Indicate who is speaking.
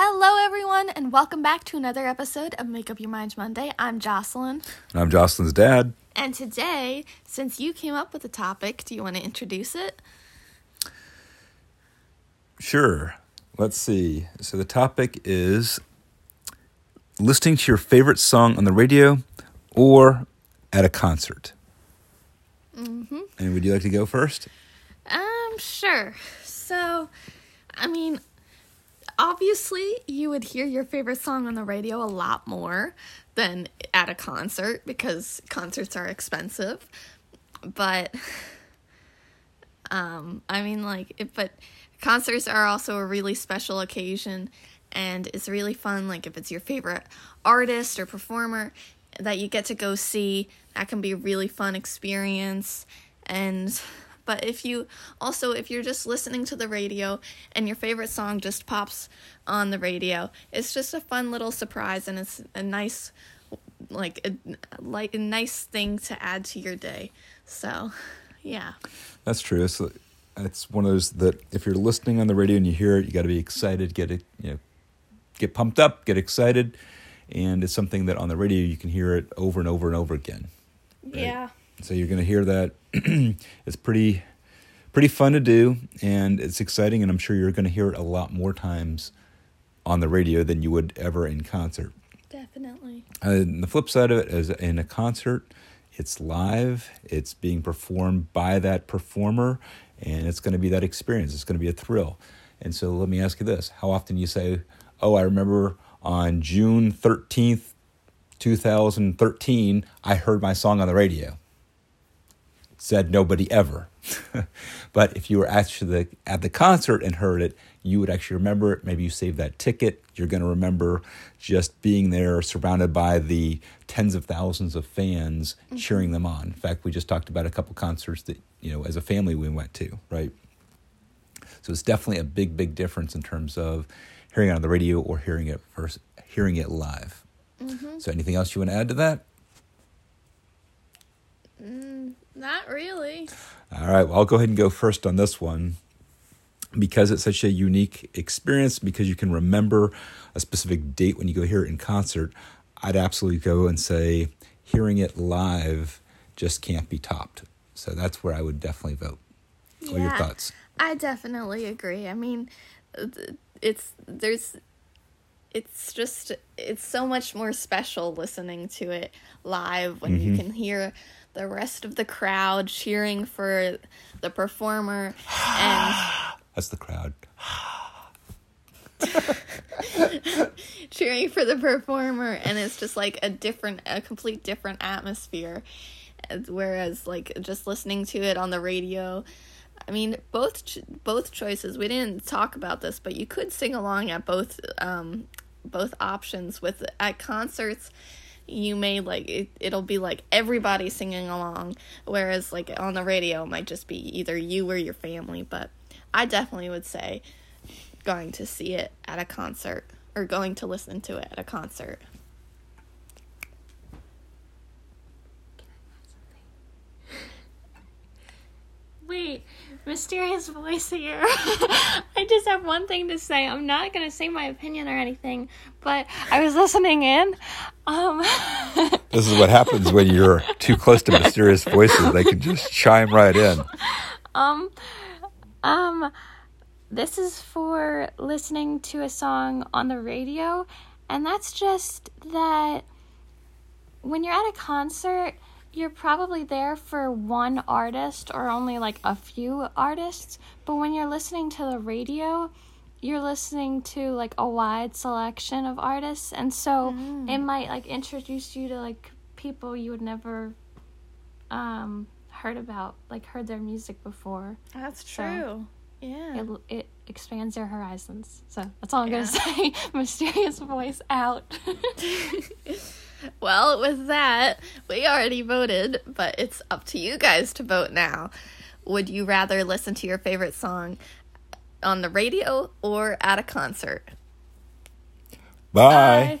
Speaker 1: Hello, everyone, and welcome back to another episode of Make Up Your Minds Monday. I'm Jocelyn.
Speaker 2: And I'm Jocelyn's dad.
Speaker 1: And today, since you came up with the topic, do you want to introduce it?
Speaker 2: Sure. Let's see. So the topic is listening to your favorite song on the radio or at a concert.
Speaker 1: Mm-hmm.
Speaker 2: And would you like to go first?
Speaker 1: Um, sure. So, I mean, obviously, you would hear your favorite song on the radio a lot more than at a concert because concerts are expensive. But, um, I mean, like, it, but concerts are also a really special occasion and it's really fun. Like, if it's your favorite artist or performer that you get to go see, that can be a really fun experience. And but if you also if you're just listening to the radio and your favorite song just pops on the radio, it's just a fun little surprise and it's a nice like a, like a nice thing to add to your day. So, yeah.
Speaker 2: That's true. It's, it's one of those that if you're listening on the radio and you hear it, you got to be excited, get it, you know, get pumped up, get excited, and it's something that on the radio you can hear it over and over and over again.
Speaker 1: Right? Yeah.
Speaker 2: So you're going to hear that. it's pretty pretty fun to do and it's exciting and I'm sure you're going to hear it a lot more times on the radio than you would ever in concert.
Speaker 1: Definitely.
Speaker 2: Uh, and the flip side of it is in a concert, it's live, it's being performed by that performer and it's going to be that experience. It's going to be a thrill. And so let me ask you this, how often you say, "Oh, I remember on June 13th, 2013, I heard my song on the radio." Said nobody ever. but if you were actually at the concert and heard it, you would actually remember it. Maybe you saved that ticket. You're going to remember just being there surrounded by the tens of thousands of fans mm-hmm. cheering them on. In fact, we just talked about a couple concerts that, you know, as a family we went to, right? So it's definitely a big, big difference in terms of hearing it on the radio or hearing it first, hearing it live. Mm-hmm. So anything else you want to add to that?
Speaker 1: Mm, not really.
Speaker 2: All right. Well, I'll go ahead and go first on this one because it's such a unique experience, because you can remember a specific date when you go hear it in concert. I'd absolutely go and say hearing it live just can't be topped. So that's where I would definitely vote. Yeah, what are your thoughts?
Speaker 1: I definitely agree. I mean, it's there's it's just it's so much more special listening to it live when mm-hmm. you can hear the rest of the crowd cheering for the performer and
Speaker 2: that's the crowd
Speaker 1: cheering for the performer and it's just like a different a complete different atmosphere whereas like just listening to it on the radio I mean, both both choices. We didn't talk about this, but you could sing along at both um, both options. With at concerts, you may like it, it'll be like everybody singing along whereas like on the radio it might just be either you or your family but i definitely would say going to see it at a concert or going to listen to it at a concert
Speaker 3: mysterious voice here. I just have one thing to say. I'm not gonna say my opinion or anything, but I was listening in. Um,
Speaker 2: this is what happens when you're too close to mysterious voices. They can just chime right in.
Speaker 3: Um, um, this is for listening to a song on the radio, and that's just that when you're at a concert you're probably there for one artist or only like a few artists, but when you're listening to the radio, you're listening to like a wide selection of artists and so mm. it might like introduce you to like people you would never um heard about like heard their music before.
Speaker 1: That's true. so yeah.
Speaker 3: it, it expands your horizons. So that's all i'm yeah. gonna say. Mysterious voice out
Speaker 1: well, with that, we already voted, but it's up to you guys to vote now. Would you rather listen to your favorite song on the radio or at a concert?
Speaker 2: Bye. Bye.